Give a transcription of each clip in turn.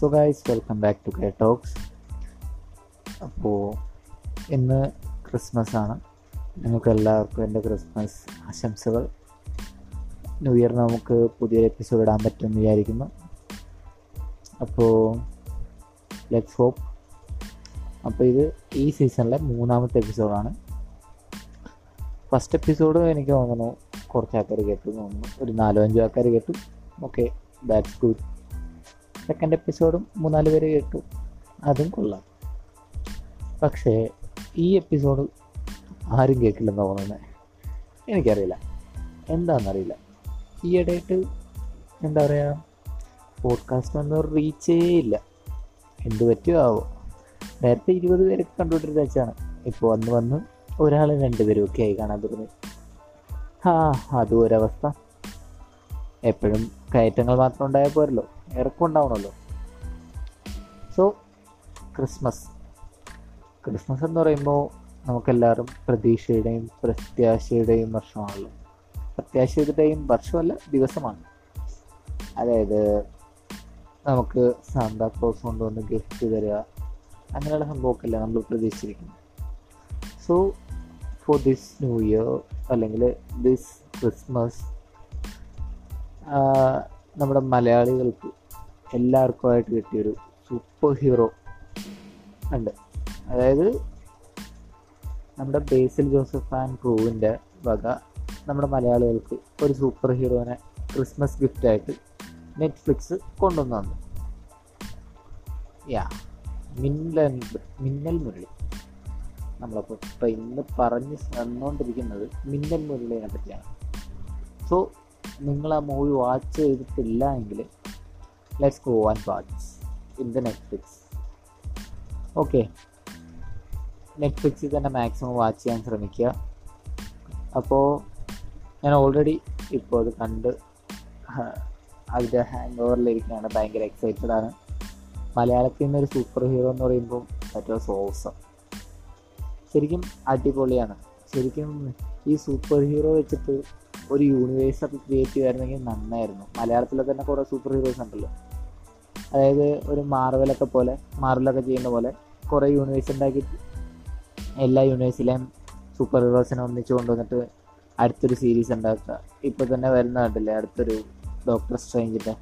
So guys welcome back to K talks അപ്പോൾ ഇന്ന് Christmas ആണ്. നിങ്ങൾക്ക് എല്ലാവർക്കും എന്റെ ക്രിസ്മസ് ആശംസകൾ. ന്യൂ ഇയർ നമുക്ക് പുതിയൊരു എപ്പിസോഡ് ഇടാൻ പറ്റുമെന്ന് വിചാരിക്കുന്നു. അപ്പോൾ ലെറ്റ്സ് ഹോപ്പ് അപ്പോൾ ഇത് ഈ സീസണിലെ മൂന്നാമത്തെ എപ്പിസോഡാണ് ഫസ്റ്റ് എപ്പിസോഡ് എനിക്ക് തോന്നുന്നു കുറച്ച് ആൾക്കാർ കേട്ടു തോന്നുന്നു. ഒരു നാലോ അഞ്ചോ ആൾക്കാർ കേട്ടു. ഓക്കെ ദാറ്റ്സ് ഗുഡ് സെക്കൻഡ് എപ്പിസോഡും മൂന്നാൽ പേര് കേട്ടു. അതും കൊള്ളാം. പക്ഷേ ഈ എപ്പിസോഡ് ആരും കേൾക്കില്ലെന്ന് തോന്നുന്നത് എനിക്കറിയില്ല. എന്താണെന്നറിയില്ല ഈ ഇടയായിട്ട് എന്താ പറയുക പോഡ്കാസ്റ്റ് ഒന്നും റീച്ചേ ഇല്ല. എന്ത് പറ്റുമോ ആവോ. നേരത്തെ ഇരുപത് പേരൊക്കെ കണ്ടുകൊണ്ടിരുന്ന വെച്ചാണ്. ഇപ്പോൾ വന്ന് വന്ന് ഒരാൾ രണ്ടുപേരും ഒക്കെ ആയി കാണാൻ തുടങ്ങി. ആ അതും ഒരവസ്ഥ. എപ്പോഴും കയറ്റങ്ങൾ മാത്രം ഉണ്ടായാൽ പോരല്ലോ. ഇറക്കം ഉണ്ടാവണമല്ലോ സോ ക്രിസ്മസ് ക്രിസ്മസ് എന്ന് പറയുമ്പോൾ നമുക്കെല്ലാവരും പ്രതീക്ഷയുടെയും പ്രത്യാശയുടെയും വർഷമാണല്ലോ. പ്രത്യാശയുടെയും വർഷമല്ല ദിവസമാണ്. അതായത് നമുക്ക് സാന്താക്ലോസ് കൊണ്ടുവന്ന് ഗിഫ്റ്റ് തരിക അങ്ങനെയുള്ള സംഭവമൊക്കെയല്ല നമ്മൾ പ്രതീക്ഷിച്ചിരിക്കുന്നത്. So for this new year അല്ലെങ്കിൽ ദിസ് ക്രിസ്മസ് നമ്മുടെ മലയാളികൾക്ക് എല്ലാവർക്കുമായിട്ട് കിട്ടിയൊരു സൂപ്പർ ഹീറോ ഉണ്ട്. അതായത് നമ്മുടെ ബേസിൽ ജോസഫ് ആൻഡ് ക്രൂവിന്റെ വക നമ്മുടെ മലയാളികൾക്ക് ഒരു സൂപ്പർ ഹീറോനെ ക്രിസ്മസ് ഗിഫ്റ്റായിട്ട് നെറ്റ്ഫ്ലിക്സ് കൊണ്ടുവന്നു യാ മിന്നൽ മിന്നൽ മുരളി. നമ്മളപ്പോൾ ഇപ്പം ഇന്ന് പറഞ്ഞ് തന്നുകൊണ്ടിരിക്കുന്നത് മിന്നൽ മുരളിനെ പറ്റിയാണ്. സോ നിങ്ങൾ ആ മൂവി വാച്ച് ചെയ്തിട്ടില്ല എങ്കിൽ let's go and watch in the Netflix okay നെറ്റ്ഫ്ലിക്സിൽ തന്നെ മാക്സിമം വാച്ച് ചെയ്യാൻ ശ്രമിക്കുക. അപ്പോൾ ഞാൻ ഓൾറെഡി ഇപ്പോൾ അത് കണ്ട് അതിന്റെ ഹാങ് ഓവറിലിരിക്കുകയാണ് ഭയങ്കര എക്സൈറ്റഡ് ആണ്. മലയാളത്തിൽ നിന്നൊരു സൂപ്പർ ഹീറോ എന്ന് പറയുമ്പോൾ ദാറ്റ് വാസ് ഓസം ശരിക്കും അടിപൊളിയാണ്. ശരിക്കും ഈ സൂപ്പർ ഹീറോ വെച്ചിട്ട് ഒരു യൂണിവേഴ്സ് ഒക്കെ ക്രിയേറ്റ് ചെയ്യുമായിരുന്നെങ്കിൽ നന്നായിരുന്നു. മലയാളത്തിലെ തന്നെ കുറേ സൂപ്പർ ഹീറോസ് ഉണ്ടല്ലോ. അതായത് ഒരു മാർവലൊക്കെ പോലെ മാർവലൊക്കെ ചെയ്യുന്ന പോലെ കുറേ യൂണിവേഴ്സ് ഉണ്ടാക്കി. എല്ലാ യൂണിവേഴ്സിലെയും സൂപ്പർ ഹീറോസിനെ ഒന്നിച്ചു കൊണ്ടുവന്നിട്ട് അടുത്തൊരു സീരീസ് ഉണ്ടാക്കുക. ഇപ്പോൾ തന്നെ വരുന്ന കണ്ടില്ലേ അടുത്തൊരു doctor സ്ട്രേഞ്ചിന്റെ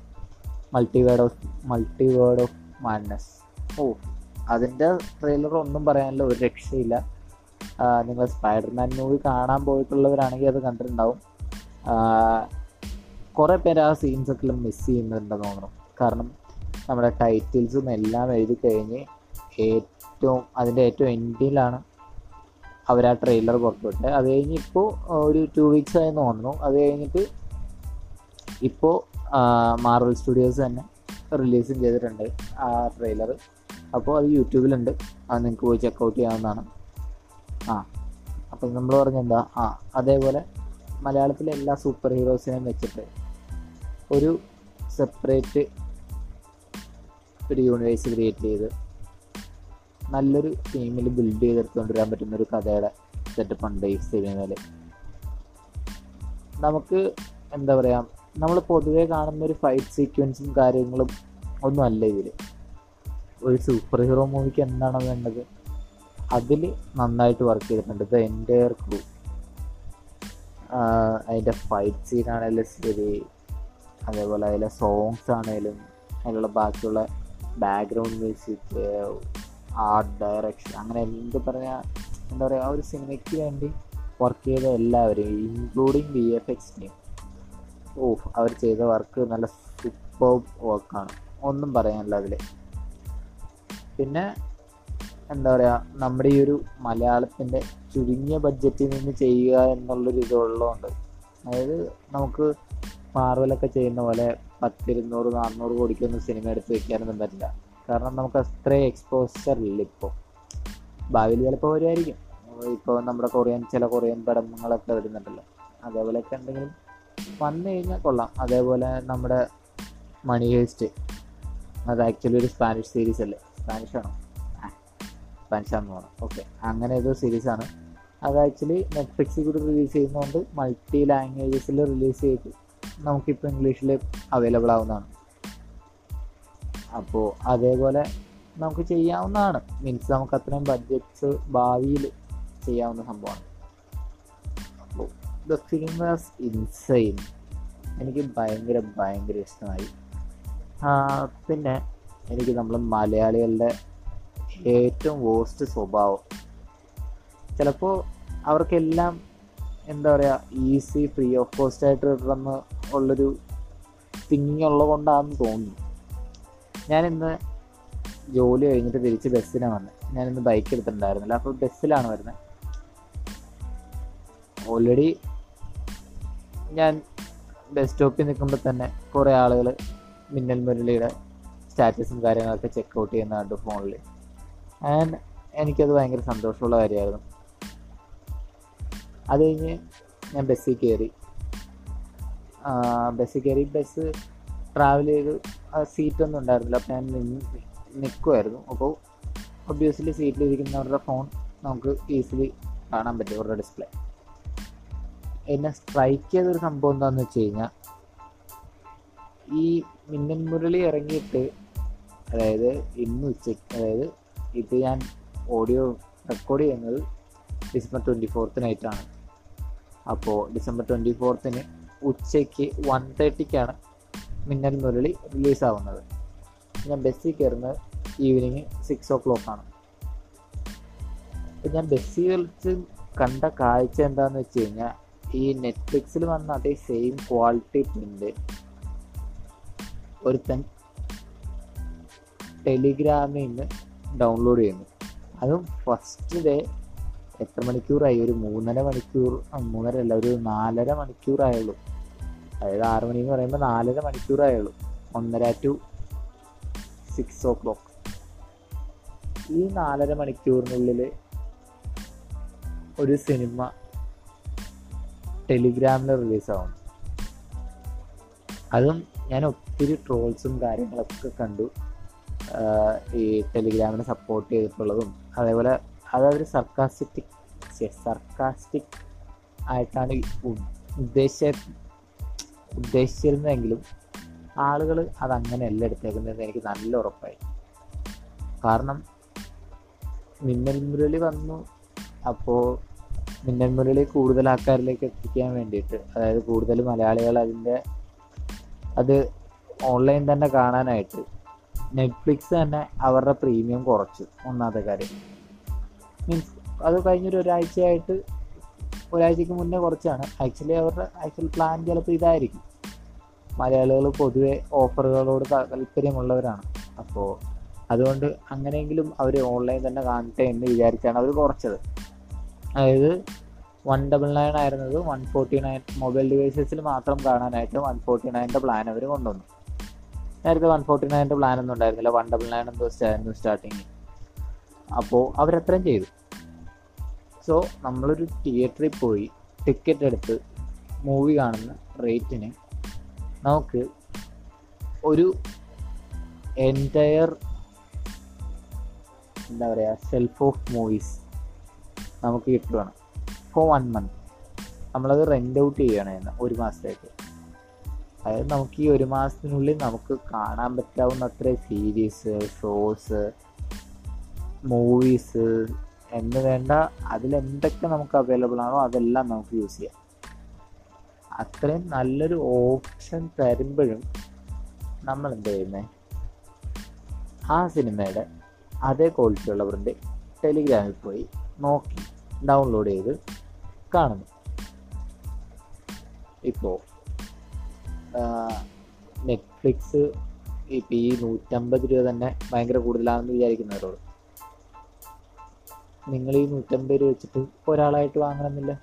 multiverse of multiverse of madness ഓ അതിന്റെ ട്രെയിലർ ഒന്നും പറയാനില്ല ഒരു രക്ഷയില്ല. നിങ്ങൾ സ്പൈഡർമാൻ മൂവി കാണാൻ പോയിട്ടുള്ളവരാണെങ്കിൽ അത് കണ്ടിട്ടുണ്ടാവും. കുറേ പേര് ആ സീൻസൊക്കെ മിസ് ചെയ്യുന്നുണ്ടെന്ന് തോന്നുന്നു. കാരണം നമ്മുടെ ടൈറ്റിൽസും എല്ലാം എഴുതി കഴിഞ്ഞ് ഏറ്റവും അതിന്റെ ഏറ്റവും എൻഡിലാണ് അവർ ആ ട്രെയിലർ പുറത്തുവിട്ട് അത് കഴിഞ്ഞ് ഇപ്പോൾ ഒരു ടു വീക്സ് ആയി തോന്നുന്നു. അത് കഴിഞ്ഞിട്ട് ഇപ്പോൾ മാർവൽ സ്റ്റുഡിയോസ് തന്നെ റിലീസും ചെയ്തിട്ടുണ്ട് ആ ട്രെയിലർ അപ്പോൾ അത് യൂട്യൂബിലുണ്ട്. അത് നിങ്ങൾക്ക് പോയി ചെക്കൗട്ട് ചെയ്യാവുന്നതാണ്. ആ അപ്പം നമ്മൾ പറഞ്ഞെന്താ? ആ അതേപോലെ മലയാളത്തിലെ എല്ലാ സൂപ്പർ ഹീറോസിനെയും വെച്ചിട്ട് ഒരു സെപ്പറേറ്റ് ഒരു യൂണിവേഴ്സ് ക്രിയേറ്റ് ചെയ്ത് നല്ലൊരു ടീമിൽ ബിൽഡ് ചെയ്തെടുത്തുകൊണ്ട് വരാൻ പറ്റുന്ന ഒരു കഥയുടെ സെറ്റപ്പ് ഉണ്ട് ഈ സിനിമയിൽ നമുക്ക് എന്താ പറയുക നമ്മൾ പൊതുവേ കാണുന്ന ഒരു ഫൈറ്റ് സീക്വൻസും കാര്യങ്ങളും ഒന്നും അല്ല ഇതിൽ ഒരു സൂപ്പർ ഹീറോ മൂവിക്ക് എന്താണോ വേണ്ടത് അതിൽ നന്നായിട്ട് വർക്ക് ചെയ്തിട്ടുണ്ട്. ദ എന്റയർ ക്രൂ അതിന്റെ ഫൈറ്റ് സീൻ ആണെങ്കിലും ശരി. അതേപോലെ അതിലെ സോങ്സ് ആണെങ്കിലും അതിലുള്ള ബാക്കിയുള്ള ബാക്ക്ഗ്രൗണ്ട് മ്യൂസിക് ആർട്ട് ഡയറക്ഷൻ അങ്ങനെ എന്ത് പറഞ്ഞാൽ എന്താ പറയുക ആ ഒരു സിനിമയ്ക്ക് വേണ്ടി വർക്ക് ചെയ്ത എല്ലാവരും including V F X team ഓ അവർ ചെയ്ത വർക്ക് നല്ല സൂപ്പർ വർക്കാണ് ഒന്നും പറയാനില്ല അതിൽ പിന്നെ എന്താ പറയുക നമ്മുടെ ഈ ഒരു മലയാളത്തിന്റെ ചുരുങ്ങിയ ബഡ്ജറ്റിൽ നിന്ന് ചെയ്യുക എന്നുള്ളൊരു ഇതുള്ളതുകൊണ്ട് അതായത് നമുക്ക് മാർവലൊക്കെ ചെയ്യുന്ന പോലെ പത്തിരുന്നൂറ് നാന്നൂറ് കോടിക്കൊന്നും സിനിമ എടുത്ത് വെക്കാനൊന്നും പറ്റില്ല. കാരണം നമുക്ക് അത്രയും എക്സ്പോസർ ഇല്ല ഇപ്പോൾ ഭാവിയിൽ ചിലപ്പോൾ വരുമായിരിക്കും ഇപ്പോൾ നമ്മുടെ കൊറിയൻ ചില കൊറിയൻ പടങ്ങളൊക്കെ വരുന്നുണ്ടല്ലോ. അതേപോലെയൊക്കെ എന്തെങ്കിലും വന്നു കഴിഞ്ഞാൽ കൊള്ളാം. അതേപോലെ നമ്മുടെ മണി ഹേസ്റ്റ് അത് ആക്ച്വലി ഒരു സ്പാനിഷ് സീരീസ് അല്ലേ? സ്പാനിഷ് ആണോ? സ്പാനിഷ് പോകണം ഓക്കെ അങ്ങനെ ഒരു സീരീസാണ് അത് ആക്ച്വലി നെറ്റ്ഫ്ലിക്സിൽ കൂടി റിലീസ് ചെയ്യുന്നതുകൊണ്ട് മൾട്ടി ലാംഗ്വേജസിൽ റിലീസ് ചെയ്ത് നമുക്കിപ്പോൾ ഇംഗ്ലീഷിൽ അവൈലബിൾ ആവുന്നതാണ്. അപ്പോൾ അതേപോലെ നമുക്ക് ചെയ്യാവുന്നതാണ്. മീൻസ് നമുക്ക് അത്രയും ബഡ്ജറ്റ്സ് ഭാവിയിൽ ചെയ്യാവുന്ന സംഭവമാണ്. അപ്പോൾ ദ ഫിലിം വാസ് ഇൻസൈൻ എനിക്ക് ഭയങ്കര ഭയങ്കര ഇഷ്ടമായി. പിന്നെ എനിക്ക് നമ്മൾ മലയാളികളുടെ ഏറ്റവും വേസ്റ്റ് സ്വഭാവം. ചിലപ്പോൾ അവർക്കെല്ലാം എന്താ പറയുക ഈസി ഫ്രീ ഓഫ് കോസ്റ്റ് ആയിട്ട് കിട്ടണമെന്ന് ഉള്ളൊരു തിങ്ങിങ് ഉള്ളത് കൊണ്ടാണെന്ന് തോന്നുന്നു. ഞാനിന്ന് ജോലി കഴിഞ്ഞിട്ട് തിരിച്ച് ബസ്സിനാണ് വന്നത് ഞാനിന്ന് ബൈക്ക് എടുത്തിട്ടുണ്ടായിരുന്നില്ല. അപ്പോൾ ബസ്സിലാണ് വരുന്നത്. ഓൾറെഡി ഞാൻ ബസ് സ്റ്റോപ്പിൽ നിൽക്കുമ്പോൾ തന്നെ കുറേ ആളുകൾ മിന്നൽ മുരളിയുടെ സ്റ്റാറ്റസും കാര്യങ്ങളൊക്കെ ചെക്ക് ഔട്ട് ചെയ്യുന്ന കണ്ടു ഫോണിൽ ആൻഡ് എനിക്കത് ഭയങ്കര സന്തോഷമുള്ള കാര്യമായിരുന്നു. അത് കഴിഞ്ഞ് ഞാൻ ബസ്സിൽ കയറി. ബസ്സിൽ കയറി ബസ് ട്രാവൽ ചെയ്ത് സീറ്റൊന്നും ഉണ്ടായിരുന്നില്ല. അപ്പോൾ ഞാൻ നിന്ന് നിൽക്കുമായിരുന്നു അപ്പോൾ ഒബ്വിയസ്ലി സീറ്റിലിരിക്കുന്നവരുടെ ഫോൺ നമുക്ക് ഈസിലി കാണാൻ പറ്റും അവരുടെ ഡിസ്പ്ലേ എന്നെ സ്ട്രൈക്ക് ചെയ്തൊരു സംഭവം എന്താണെന്ന് വെച്ച് കഴിഞ്ഞാൽ ഈ മിന്നൻ മുരളി ഇറങ്ങിയിട്ട് അതായത് ഇന്ന് ഉച്ചയ്ക്ക് അതായത് ഇത് ഞാൻ ഓഡിയോ റെക്കോർഡ് ചെയ്യുന്നത് ഡിസംബർ ട്വന്റി ഫോർത്തിനായിട്ടാണ് അപ്പോൾ ഡിസംബർ ട്വന്റി ഫോർത്തിന് ഉച്ചയ്ക്ക് വൺ തേർട്ടിക്കാണ് മിന്നൽ മുരളി റിലീസാവുന്നത് ഞാൻ ബസ്സിൽ കയറുന്നത് ഈവനിങ് സിക്സ് ഓ ക്ലോക്കാണ് അപ്പം ഞാൻ ബസ്സിൽ കളിച്ച് കണ്ട കാഴ്ച എന്താണെന്ന് വെച്ച് കഴിഞ്ഞാൽ ഈ നെറ്റ്ഫ്ലിക്സിൽ വന്ന അതേ സെയിം ക്വാളിറ്റി പ്രിന്റ് ഒരുത്തൻ ടെലിഗ്രാമിൽ നിന്ന് ഡൗൺലോഡ് ചെയ്യുന്നു. അതും ഫസ്റ്റ് ഡേ എത്ര മണിക്കൂറായി? ഒരു മൂന്നര മണിക്കൂർ മൂന്നര അല്ല ഒരു നാലര മണിക്കൂറായുള്ളൂ. അതായത് ആറ് മണി എന്ന് പറയുമ്പോൾ നാലര മണിക്കൂറായുള്ളൂ. ഒന്നര ടു സിക്സ് ഓ ക്ലോക്ക് ഈ നാലര മണിക്കൂറിനുള്ളിൽ ഒരു സിനിമ ടെലിഗ്രാമിൽ റിലീസാവും. അതും ഞാൻ ഒത്തിരി ട്രോൾസും കാര്യങ്ങളൊക്കെ കണ്ടു. ഈ ടെലിഗ്രാമിനെ സപ്പോർട്ട് ചെയ്തിട്ടുള്ളതും അതേപോലെ അതവർ സർക്കാസ്റ്റിക് സർക്കാസ്റ്റിക് ആയിട്ടാണ് ഉദ്ദേശ ഉദ്ദേശിച്ചിരുന്നതെങ്കിലും ആളുകൾ അതങ്ങനെയല്ല എടുത്തേക്കുന്നതെന്ന് എനിക്ക് നല്ല ഉറപ്പായി. കാരണം മിന്നൽ മുരളി വന്നു അപ്പോൾ മിന്നൽ മുരളി കൂടുതൽ ആൾക്കാരിലേക്ക് എത്തിക്കാൻ വേണ്ടിയിട്ട് അതായത് കൂടുതൽ മലയാളികൾ അതിന്റെ അത് ഓൺലൈൻ തന്നെ കാണാനായിട്ട് നെറ്റ്ഫ്ലിക്സ് തന്നെ അവരുടെ പ്രീമിയം കുറച്ചു ഒന്നാമത്തെ കാര്യം. മീൻസ് അത് കഴിഞ്ഞൊരു ഒരാഴ്ചയായിട്ട് ഒരാഴ്ചക്ക് മുന്നേ കുറച്ചാണ്. ആക്ച്വലി അവരുടെ ആക്ച്വൽ പ്ലാൻ ചിലപ്പോൾ ഇതായിരിക്കും. മലയാളികൾ പൊതുവെ ഓഫറുകളോട് താല്പര്യമുള്ളവരാണ്. അപ്പോൾ അതുകൊണ്ട് അങ്ങനെയെങ്കിലും അവർ ഓൺലൈൻ തന്നെ കാണട്ടെ എന്ന് വിചാരിച്ചാണ് അവർ കുറച്ചത്. അതായത് വൺ ഡബിൾ നയൻ ആയിരുന്നത് വൺ ഫോർട്ടി നയൻ മൊബൈൽ ഡിവൈസസിൽ മാത്രം കാണാനായിട്ട് വൺ ഫോർട്ടി നയന്റെ പ്ലാൻ അവർ കൊണ്ടുവന്നു. നേരത്തെ വൺ ഫോർട്ടി നയന്റെ പ്ലാൻ ഒന്നും ഉണ്ടായിരുന്നില്ല. വൺ ഡബിൾ നയൻ എന്തോ ആയിരുന്നു സ്റ്റാർട്ടിങ് അപ്പോൾ അവരത്രയും ചെയ്തു. സോ നമ്മളൊരു തിയേറ്ററിൽ പോയി ടിക്കറ്റ് എടുത്ത് മൂവി കാണുന്ന റേറ്റിന് നമുക്ക് ഒരു എന്റയർ എന്താ പറയുക സെൽഫ് ഓഫ് മൂവീസ് നമുക്ക് കിട്ടുകയാണ് ഫോർ വൺ മന്ത് നമ്മളത് റെന്റ് ഔട്ട് ചെയ്യുകയാണ് ഒരു മാസത്തേക്ക്. അതായത് നമുക്ക് ഈ ഒരു മാസത്തിനുള്ളിൽ നമുക്ക് കാണാൻ പറ്റാവുന്ന അത്ര സീരീസ് ഷോസ് മൂവീസ് എന്ന് വേണ്ട അതിലെന്തൊക്കെ നമുക്ക് അവൈലബിൾ ആണോ അതെല്ലാം നമുക്ക് യൂസ് ചെയ്യാം. അത്രയും നല്ലൊരു ഓപ്ഷൻ തരുമ്പോഴും നമ്മൾ എന്ത് ചെയ്യുന്നത് ആ സിനിമയുടെ അതേ ക്വാളിറ്റി ഉള്ള പ്രിന്റ് ടെലിഗ്രാമിൽ പോയി നോക്കി ഡൗൺലോഡ് ചെയ്ത് കാണുന്നു. ഇപ്പോൾ നെറ്റ്ഫ്ലിക്സ് ഇപ്പം ഈ നൂറ്റമ്പത് രൂപ തന്നെ ഭയങ്കര കൂടുതലാണെന്ന് വിചാരിക്കുന്നവരോട്. നിങ്ങൾ ഈ നൂറ്റമ്പത് രൂപ വെച്ചിട്ട് ഒരാളായിട്ട് വാങ്ങണമെന്നില്ല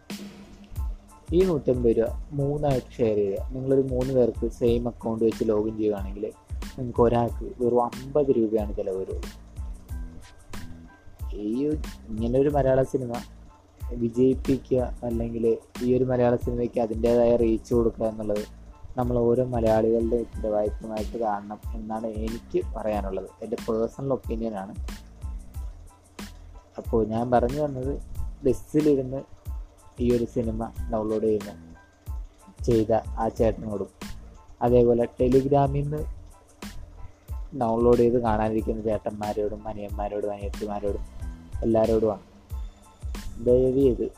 ഈ നൂറ്റമ്പത് രൂപ മൂന്നായിട്ട് ഷെയർ ചെയ്യുക. നിങ്ങളൊരു മൂന്ന് പേർക്ക് സെയിം അക്കൗണ്ട് വെച്ച് ലോഗിൻ ചെയ്യുകയാണെങ്കിൽ നിങ്ങൾക്ക് ഒരാൾക്ക് വെറും അമ്പത് രൂപയാണ് ചിലവ് വരുള്ളൂ. ഈ ഇങ്ങനെ ഒരു മലയാള സിനിമ വിജയിപ്പിക്കുക അല്ലെങ്കിൽ ഈ ഒരു മലയാള സിനിമയ്ക്ക് അതിന്റേതായ റീച്ച് കൊടുക്കുക എന്നുള്ളത് നമ്മൾ ഓരോ മലയാളികളുടെ ഉത്തരവാദിത്വമായിട്ട് കാണണം എന്നാണ് എനിക്ക് പറയാനുള്ളത്. എന്റെ പേഴ്സണൽ ഒപ്പീനിയനാണ് അപ്പോൾ ഞാൻ പറഞ്ഞു വന്നത് ബസ്സിലിരുന്ന് ഈ ഒരു സിനിമ ഡൗൺലോഡ് ചെയ്യുന്ന ചെയ്ത ആ ചേട്ടനോടും അതേപോലെ ടെലിഗ്രാമിൽ നിന്ന് ഡൗൺലോഡ് ചെയ്ത് കാണാനിരിക്കുന്ന ചേട്ടന്മാരോടും അനിയന്മാരോടും അനിയത്തിമാരോടും എല്ലാവരോടുമാണ്. ദയവ് ചെയ്ത്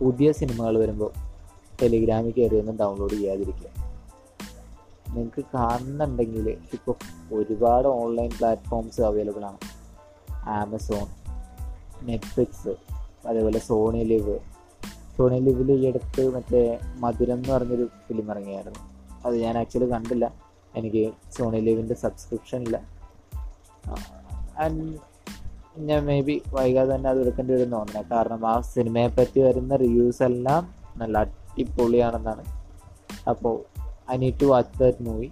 പുതിയ സിനിമകൾ വരുമ്പോൾ ടെലിഗ്രാമിൽ കയറി ഒന്നും ഡൗൺലോഡ് ചെയ്യാതിരിക്കുക. നിങ്ങൾക്ക് കാണുന്നുണ്ടെങ്കിൽ ഇപ്പോൾ ഒരുപാട് ഓൺലൈൻ പ്ലാറ്റ്ഫോംസ് അവൈലബിൾ ആണ്. ആമസോൺ നെറ്റ്ഫ്ലിക്സ് അതേപോലെ സോണി ലിവ് സോണി ലിവിൽ ഈ അടുത്ത് മറ്റേ മധുരം എന്ന് പറഞ്ഞൊരു ഫിലിം ഇറങ്ങിയായിരുന്നു. അത് ഞാൻ ആക്ച്വലി കണ്ടില്ല. എനിക്ക് സോണി ലിവിന്റെ സബ്സ്ക്രിപ്ഷൻ ഇല്ല. ആൻഡ് ഞാൻ മേ ബി വൈകാതെ തന്നെ അത് എടുക്കേണ്ടി വരും തോന്നുന്നത് കാരണം ആ സിനിമയെ പറ്റി വരുന്ന റിവ്യൂസ് എല്ലാം നല്ല അടിപൊളിയാണെന്നാണ് അപ്പോൾ I need to watch that movie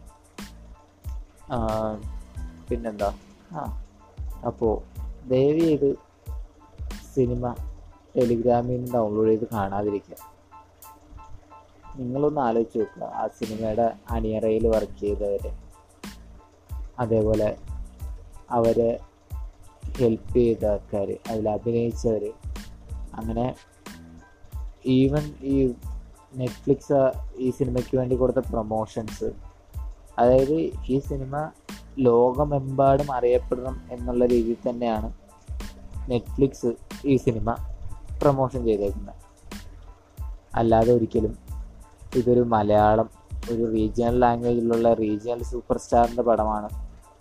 പിന്നെന്താ? ആ. അപ്പോൾ ദയവ് ചെയ്ത് സിനിമ ടെലിഗ്രാമിൽ നിന്ന് ഡൗൺലോഡ് ചെയ്ത് കാണാതിരിക്കുക. നിങ്ങളൊന്ന് ആലോചിച്ച് നോക്കുക. ആ സിനിമയുടെ അണിയറയിൽ വർക്ക് ചെയ്തവരെ അതേപോലെ അവരെ ഹെൽപ്പ് ചെയ്ത ആൾക്കാർ അതിൽ അഭിനയിച്ചവർ അങ്ങനെ ഈവൻ ഈ നെറ്റ്ഫ്ലിക്സ് ഈ സിനിമയ്ക്ക് വേണ്ടി കൊടുത്ത പ്രൊമോഷൻസ് അതായത് ഈ സിനിമ ലോകമെമ്പാടും അറിയപ്പെടണം എന്നുള്ള രീതിയിൽ തന്നെയാണ് നെറ്റ്ഫ്ലിക്സ് ഈ സിനിമ പ്രൊമോഷൻ ചെയ്തേക്കുന്നത്. അല്ലാതെ ഒരിക്കലും ഇതൊരു മലയാളം ഒരു റീജിയണൽ ലാംഗ്വേജിലുള്ള റീജിയണൽ സൂപ്പർ സ്റ്റാറിന്റെ പടമാണ്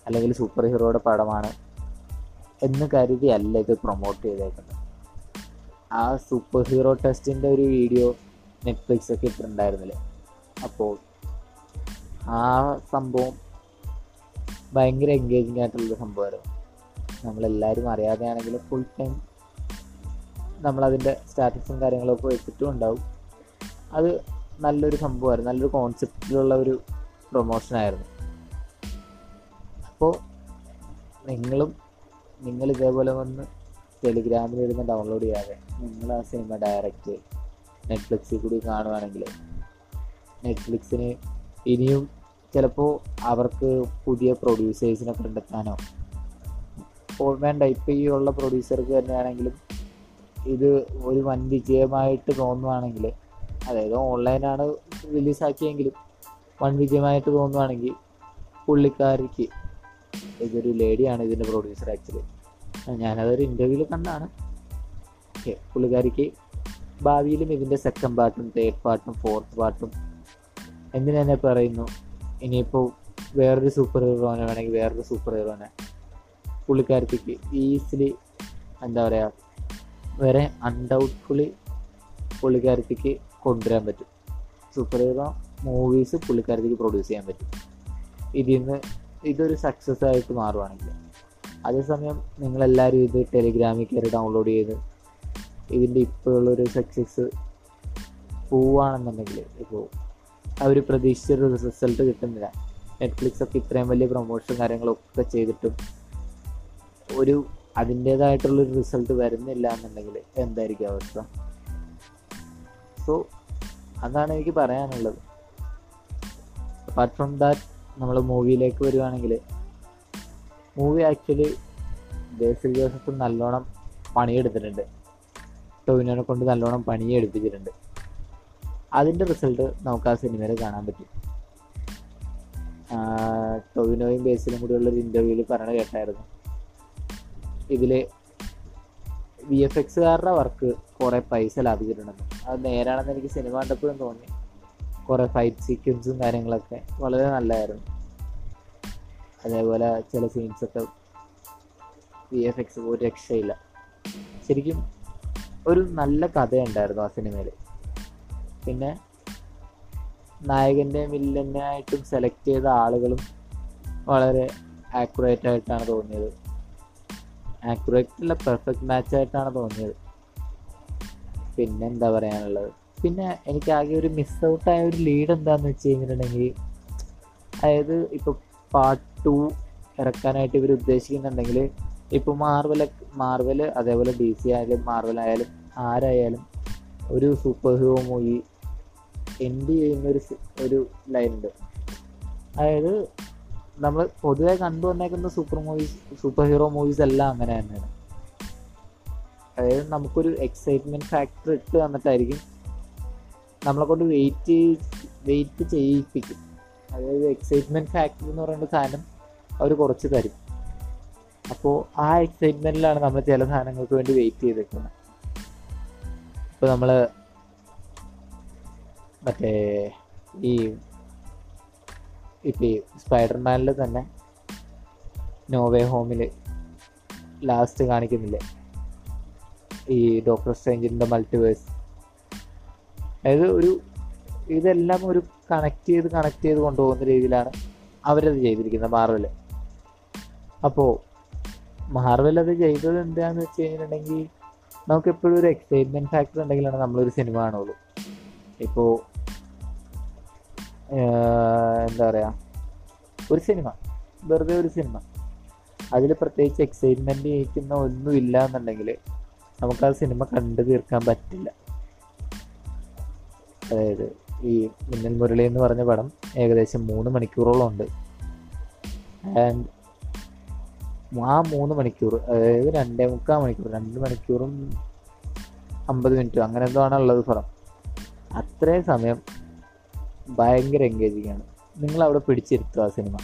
അല്ലെങ്കിൽ സൂപ്പർ ഹീറോയുടെ പടമാണ് എന്ന് കരുതിയല്ല ഇത് പ്രൊമോട്ട് ചെയ്തേക്കുന്നത്. ആ സൂപ്പർ ഹീറോ ടെസ്റ്റിന്റെ ഒരു വീഡിയോ നെറ്റ്ഫ്ലിക്സ് ഒക്കെ ഇട്ടിട്ടുണ്ടായിരുന്നില്ലേ? അപ്പോൾ ആ സംഭവം ഭയങ്കര എൻഗേജിങ് ആയിട്ടുള്ളൊരു സംഭവമായിരുന്നു. നമ്മളെല്ലാവരും അറിയാതെയാണെങ്കിലും ഫുൾ ടൈം നമ്മളതിന്റെ സ്റ്റാറ്റസും കാര്യങ്ങളൊക്കെ വെച്ചിട്ടും ഉണ്ടാവും. അത് നല്ലൊരു സംഭവമായിരുന്നു. നല്ലൊരു കോൺസെപ്റ്റിലുള്ള ഒരു പ്രൊമോഷനായിരുന്നു അപ്പോൾ നിങ്ങളും നിങ്ങൾ ഇതേപോലെ വന്ന് ടെലിഗ്രാമിൽ ഇരുന്ന് ഡൗൺലോഡ് ചെയ്യാതെ നിങ്ങൾ ആ സിനിമ ഡയറക്റ്റ് നെറ്റ്ഫ്ലിക്സിൽ കൂടി കാണുവാണെങ്കിൽ നെറ്റ്ഫ്ലിക്സിന് ഇനിയും ചിലപ്പോൾ അവർക്ക് പുതിയ പ്രൊഡ്യൂസേഴ്സിനെ കണ്ടെത്താനോ വേണ്ട ഇപ്പോൾ ഈ ഉള്ള പ്രൊഡ്യൂസർക്ക് തന്നെയാണെങ്കിലും ഇത് ഒരു വൻ വിജയമായിട്ട് തോന്നുവാണെങ്കിൽ അതായത് ഓൺലൈനാണ് റിലീസാക്കിയെങ്കിലും വൻ വിജയമായിട്ട് തോന്നുവാണെങ്കിൽ പുള്ളിക്കാരിക്ക് ഇതൊരു ലേഡിയാണ് ഇതിന്റെ പ്രൊഡ്യൂസർ ആക്ച്വലി. ഞാനതൊരു ഇന്റർവ്യൂവിൽ കണ്ടാണ്. പുള്ളിക്കാരിക്ക് ഭാവിയിലും ഇതിന്റെ സെക്കൻഡ് പാർട്ടും തേർഡ് പാർട്ടും ഫോർത്ത് പാർട്ടും എന്തിനു തന്നെ പറയുന്നു? ഇനിയിപ്പോൾ വേറൊരു സൂപ്പർ ഹീറോനെ വേണമെങ്കിൽ വേറൊരു സൂപ്പർ ഹീറോനെ പുള്ളിക്കാരത്തേക്ക് ഈസിലി എന്താ പറയുക വേറെ അൺഡൗട്ട്ഫുള്ളി പുള്ളിക്കാരത്തേക്ക് കൊണ്ടുവരാൻ പറ്റും. സൂപ്പർ ഹീറോ മൂവീസ് പുള്ളിക്കാരത്തേക്ക് പ്രൊഡ്യൂസ് ചെയ്യാൻ പറ്റും. ഇതിൽ നിന്ന് ഇതൊരു സക്സസ് ആയിട്ട് മാറുവാണെങ്കിൽ. അതേസമയം നിങ്ങളെല്ലാവരും ഇത് ടെലിഗ്രാമിൽ കയറി ഡൗൺലോഡ് ചെയ്ത് ഇതിന്റെ ഇപ്പോഴുള്ളൊരു സക്സസ് പോവുകയാണെന്നുണ്ടെങ്കിൽ ഇപ്പോൾ അവർ പ്രതീക്ഷിച്ചൊരു റിസൾട്ട് കിട്ടുന്നില്ല. നെറ്റ്ഫ്ലിക്സ് ഒക്കെ ഇത്രയും വലിയ പ്രൊമോഷൻ കാര്യങ്ങളൊക്കെ ചെയ്തിട്ടും ഒരു അതിന്റേതായിട്ടുള്ളൊരു റിസൾട്ട് വരുന്നില്ല എന്നുണ്ടെങ്കിൽ എന്തായിരിക്കും അവസ്ഥ? സോ അതാണ് എനിക്ക് പറയാനുള്ളത്. അപ്പാർട്ട് ഫ്രം ദാറ്റ് നമ്മൾ മൂവിയിലേക്ക് വരുവാണെങ്കിൽ മൂവി ആക്ച്വലി ബേസിൽ ജോസഫ് നല്ലോണം പണിയെടുത്തിട്ടുണ്ട്. ടൊവിനോനെ കൊണ്ട് നല്ലോണം പണിയെടുപ്പിച്ചിട്ടുണ്ട്. അതിന്റെ റിസൾട്ട് നമുക്ക് ആ സിനിമയിൽ കാണാൻ പറ്റും. ടൊവിനോയും ബേസിലും കൂടിയുള്ളൊരു ഇന്റർവ്യൂവിൽ പറയണ കേട്ടായിരുന്നു. ഇതിൽ വി എഫ് എക്സുകാരുടെ വർക്ക് കുറേ പൈസ ലാഭിച്ചിട്ടുണ്ടെന്ന്. അത് നേരാണെന്ന് എനിക്ക് സിനിമ കണ്ടപ്പോഴും തോന്നി. കുറേ ഫൈറ്റ് സീക്വൻസും കാര്യങ്ങളൊക്കെ വളരെ നല്ലതായിരുന്നു. അതേപോലെ ചില സീൻസൊക്കെ വി എഫ് എക്സ് ഒരു രക്ഷയില്ല. ശരിക്കും ഒരു നല്ല കഥയുണ്ടായിരുന്നു ആ സിനിമയിൽ പിന്നെ നായകന്റെ വില്ലനായിട്ടും സെലക്ട് ചെയ്ത ആളുകളും വളരെ ആക്യുറേറ്റ് ആയിട്ടാണ് തോന്നിയത്. ആക്യുറേറ്റ് അല്ല പെർഫെക്റ്റ് മാച്ച് ആയിട്ടാണ് തോന്നിയത്. പിന്നെ എന്താ പറയാനുള്ളത്? പിന്നെ എനിക്ക് ആകെ ഒരു മിസ് ഔട്ടായ ഒരു ലീഡ് എന്താണെന്ന് വെച്ച് കഴിഞ്ഞിട്ടുണ്ടെങ്കിൽ അതായത് ഇപ്പോൾ പാർട്ട് ടു ഇറക്കാനായിട്ട് ഇവർ ഉദ്ദേശിക്കുന്നുണ്ടെങ്കിൽ ഇപ്പോൾ മാർവൽ മാർവൽ അതേപോലെ ഡി സി ആയാലും മാർവൽ ആയാലും ആരായാലും ഒരു സൂപ്പർ ഹീറോ മൂവി എൻഡ് ചെയ്യുന്ന ഒരു ഒരു ലൈൻ ഉണ്ട്. അതായത് നമ്മൾ പൊതുവെ കണ്ടു വന്നേക്കുന്ന super movies super hero movies എല്ലാം അങ്ങനെ തന്നെയാണ്. അതായത് നമുക്കൊരു എക്സൈറ്റ്മെന്റ് ഫാക്ടർ ഇട്ട് തന്നിട്ടായിരിക്കും നമ്മളെ കൊണ്ട് വെയിറ്റ് വെയിറ്റ് ചെയ്യിപ്പിക്കും. അതായത് എക്സൈറ്റ്മെന്റ് ഫാക്ടർ എന്ന് പറയുന്ന സാധനം അവർ കുറച്ച് തരും. അപ്പോൾ ആ എക്സൈറ്റ്മെന്റിലാണ് നമ്മൾ ചില സാധനങ്ങൾക്ക് വേണ്ടി വെയിറ്റ് ചെയ്തിരിക്കുന്നത് ഇപ്പോൾ നമ്മൾ മറ്റേ ഈ ഇപ്പം ഈ സ്പൈഡർമാനിൽ തന്നെ നോവേ ഹോമിൽ ലാസ്റ്റ് കാണിക്കുന്നില്ലേ? ഈ ഡോക്ടർ സ്ട്രേഞ്ചിന്റെ മൾട്ടിവേഴ്സ് അതായത് ഒരു ഇതെല്ലാം ഒരു കണക്ട് ചെയ്ത് കണക്ട് ചെയ്ത് കൊണ്ടുപോകുന്ന രീതിയിലാണ് അവരത് ചെയ്തിരിക്കുന്നത് മാർവൽ അപ്പോൾ മാർവൽ അത് ചെയ്തത് എന്താന്ന് വെച്ച് കഴിഞ്ഞിട്ടുണ്ടെങ്കിൽ നമുക്ക് എപ്പോഴും ഒരു എക്സൈറ്റ്മെന്റ് ഫാക്ടർ ഉണ്ടെങ്കിലാണ് നമ്മളൊരു സിനിമ കാണുള്ളൂ. ഇപ്പോ എന്താ പറയാ ഒരു സിനിമ വെറുതെ ഒരു സിനിമ അതിൽ പ്രത്യേകിച്ച് എക്സൈറ്റ്മെന്റ് ചെയ്യിക്കുന്ന ഒന്നും ഇല്ല എന്നുണ്ടെങ്കിൽ നമുക്ക് ആ സിനിമ കണ്ടു തീർക്കാൻ പറ്റില്ല. അതായത് ഈ മിന്നൽ മുരളി എന്ന് പറഞ്ഞ പടം ഏകദേശം മൂന്ന് മണിക്കൂറോളം ഉണ്ട്. ആൻഡ് ആ മൂന്ന് മണിക്കൂർ അതായത് രണ്ടേ മുക്കാൽ മണിക്കൂർ രണ്ട് മണിക്കൂറും അമ്പത് മിനിറ്റും അങ്ങനെ എന്തോ ആണ് ഉള്ളത് പടം അത്രയും സമയം ഭയങ്കര എൻഗേജിങ് ആണ്. നിങ്ങൾ അവിടെ പിടിച്ചിരുത്തുക ആ സിനിമ.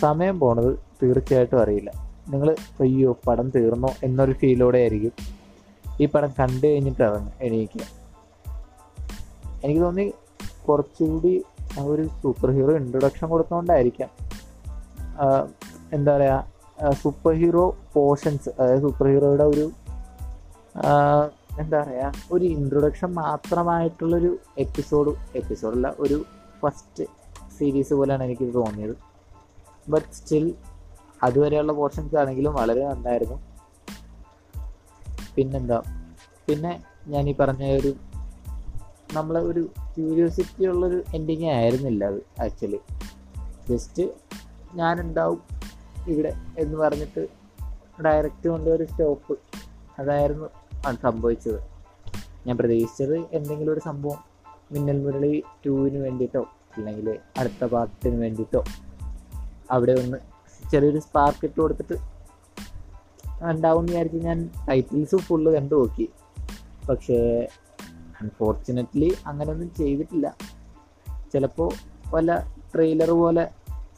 സമയം പോണത് തീർച്ചയായിട്ടും അറിയില്ല. നിങ്ങൾ അയ്യോ പടം തീർന്നോ എന്നൊരു ഫീലോടെ ആയിരിക്കും ഈ പടം കണ്ടു കഴിഞ്ഞിട്ട് ഇറങ്ങും എണീക്കുക. എനിക്ക് തോന്നി കുറച്ചുകൂടി ഒരു സൂപ്പർ ഹീറോ ഇൻട്രൊഡക്ഷൻ കൊടുത്തുകൊണ്ടായിരിക്കാം എന്താ പറയുക സൂപ്പർ ഹീറോ പോർഷൻസ് അതായത് സൂപ്പർ ഹീറോയുടെ ഒരു എന്താ പറയുക ഒരു ഇൻട്രൊഡക്ഷൻ മാത്രമായിട്ടുള്ളൊരു എപ്പിസോഡ് എപ്പിസോഡല്ല ഒരു ഫസ്റ്റ് സീരീസ് പോലെയാണ് എനിക്ക് തോന്നിയത്. ബട്ട് സ്റ്റിൽ അതുവരെയുള്ള പോർഷൻസ് ആണെങ്കിലും വളരെ നന്നായിരുന്നു. പിന്നെന്താ പിന്നെ ഞാൻ ഈ പറഞ്ഞ ഒരു നമ്മളെ ഒരു ക്യൂരിയോസിറ്റി ഉള്ളൊരു എൻഡിങ് ആയിരുന്നില്ല അത് ആക്ച്വലി ജസ്റ്റ് ഞാനുണ്ടാവും ഇവിടെ എന്ന് പറഞ്ഞിട്ട് ഡയറക്റ്റ് കൊണ്ടൊരു സ്റ്റോപ്പ് അതായിരുന്നു അത് സംഭവിച്ചത്. ഞാൻ പ്രതീക്ഷിച്ചത് എന്തെങ്കിലും ഒരു സംഭവം മിന്നൽ മുരളി ടൂവിന് വേണ്ടിയിട്ടോ അല്ലെങ്കിൽ അടുത്ത പാർട്ടിന് വേണ്ടിയിട്ടോ അവിടെ ഒന്ന് ചെറിയൊരു സ്പാർക്ക് ഇട്ട് കൊടുത്തിട്ട് ഉണ്ടാവും എന്ന് വിചാരിച്ച് ഞാൻ ടൈറ്റിൽസ് ഫുള്ള് കണ്ടു നോക്കി. പക്ഷേ അൺഫോർച്ചുനേറ്റ്ലി അങ്ങനെയൊന്നും ചെയ്തിട്ടില്ല. ചിലപ്പോൾ വല്ല ട്രെയിലർ പോലെ